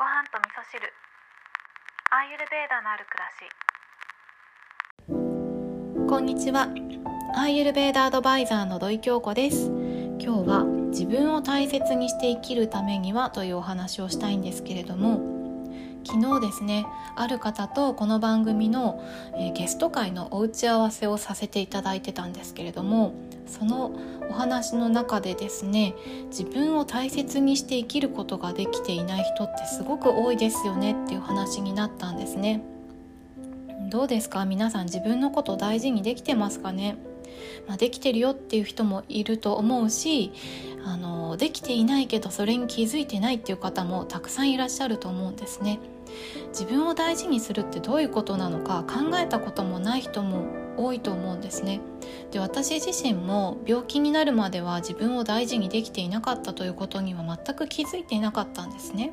ご飯と味噌汁。アーユルベーダのある暮らし。こんにちは。アーユルベーダアドバイザーの土井京子です。今日は自分を大切にして生きるためにはというお話をしたいんですけれども昨日ですねある方とこの番組の、えー、ゲスト会のお打ち合わせをさせていただいてたんですけれどもそのお話の中でですね自分を大切にして生きることができていない人ってすごく多いですよねっていう話になったんですね。どうですか？皆さん自分のこと大事にできてますかね？まあ、できてるよっていう人もいると思うしあのできていないけどそれに気づいてないっていう方もたくさんいらっしゃると思うんですね。自分を大事にするってどういうことなのか考えたこともない人も多いと思うんですね。で私自身も病気になるまでは自分を大事にできていなかったということには全く気づいていなかったんですね。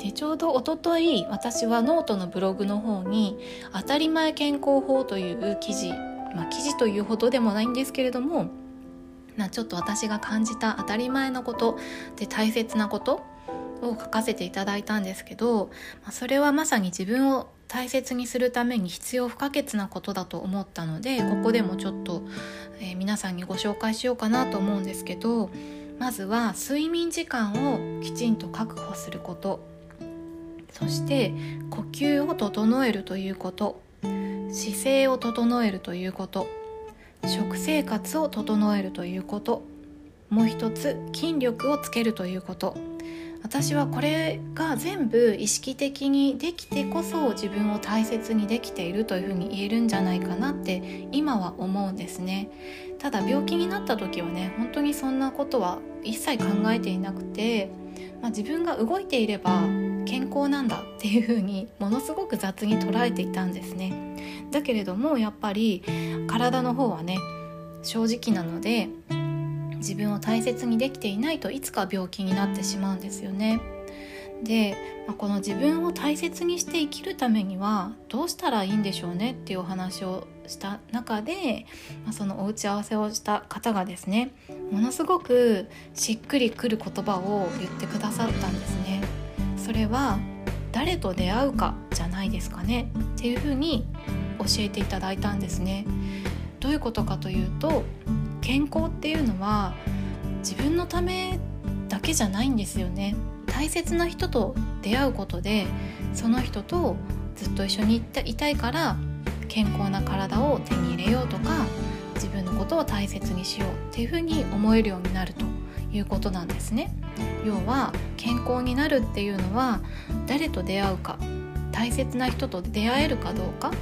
でちょうどおととい私はノートのブログの方に「当たり前健康法」という記事まあ記事というほどでもないんですけれどもなちょっと私が感じた当たり前のことで大切なことを書かせていただいたんですけどまそれはまさに自分を大切にするために必要不可欠なことだと思ったのでここでもちょっと、えー、皆さんにご紹介しようかなと思うんですけどまずは睡眠時間をきちんと確保すること。そして呼吸を整えるということ。姿勢を整えるということ。食生活を整えるということ。もう一つ筋力をつけるということ。私はこれが全部意識的にできてこそ自分を大切にできているというふうに言えるんじゃないかなって今は思うんですね。ただ病気になった時はね本当にそんなことは一切考えていなくて、まあ、自分が動いていれば健康なんだっていうふうにものすごく雑に捉えていたんですねだけれどもやっぱり体の方はね正直なので自分を大切にできていないといつか病気になってしまうんですよね。で、まあ、この自分を大切にして生きるためにはどうしたらいいんでしょうねっていうお話をした中で、まあ、そのお打ち合わせをした方がですねものすごくしっくりくる言葉を言ってくださったんですね。それは誰と出会うかじゃないですかね。っていうふうに教えていただいたんですね。どういうことかというと健康っていうのは自分のためだけじゃないんですよね。大切な人と出会うことでその人とずっと一緒にいたいから健康な体を手に入れようとか自分のことを大切にしようっていうふうに思えるようになると。いうことなんですね。要は健康になるっていうのは誰と出会うか大切な人と出会えるかどうか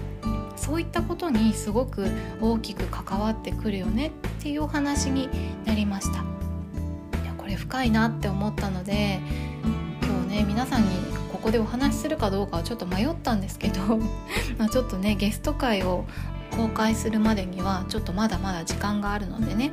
そういったことにすごく大きく関わってくるよねっていうお話になりました。いやこれ深いなって思ったので今日ね皆さんにここでお話しするかどうかはちょっと迷ったんですけど まあちょっとねゲスト会を公開するまでにはちょっとまだまだ時間があるのでね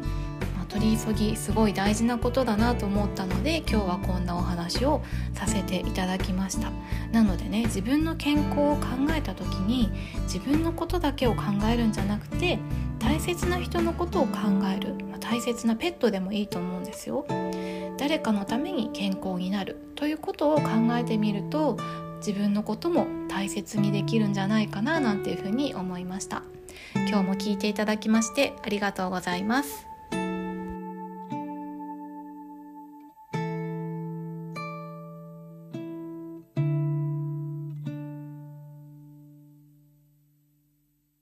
取り急ぎすごい大事なことだなと思ったので今日はこんなお話をさせていただきました。なのでね自分の健康を考えた時に自分のことだけを考えるんじゃなくて大切な人のことを考える、ま、大切なペットでもいいと思うんですよ。誰かのために健康になる。ということを考えてみると自分のことも大切にできるんじゃないかななんていうふうに思いました。今日も聞いていただきましてありがとうございます。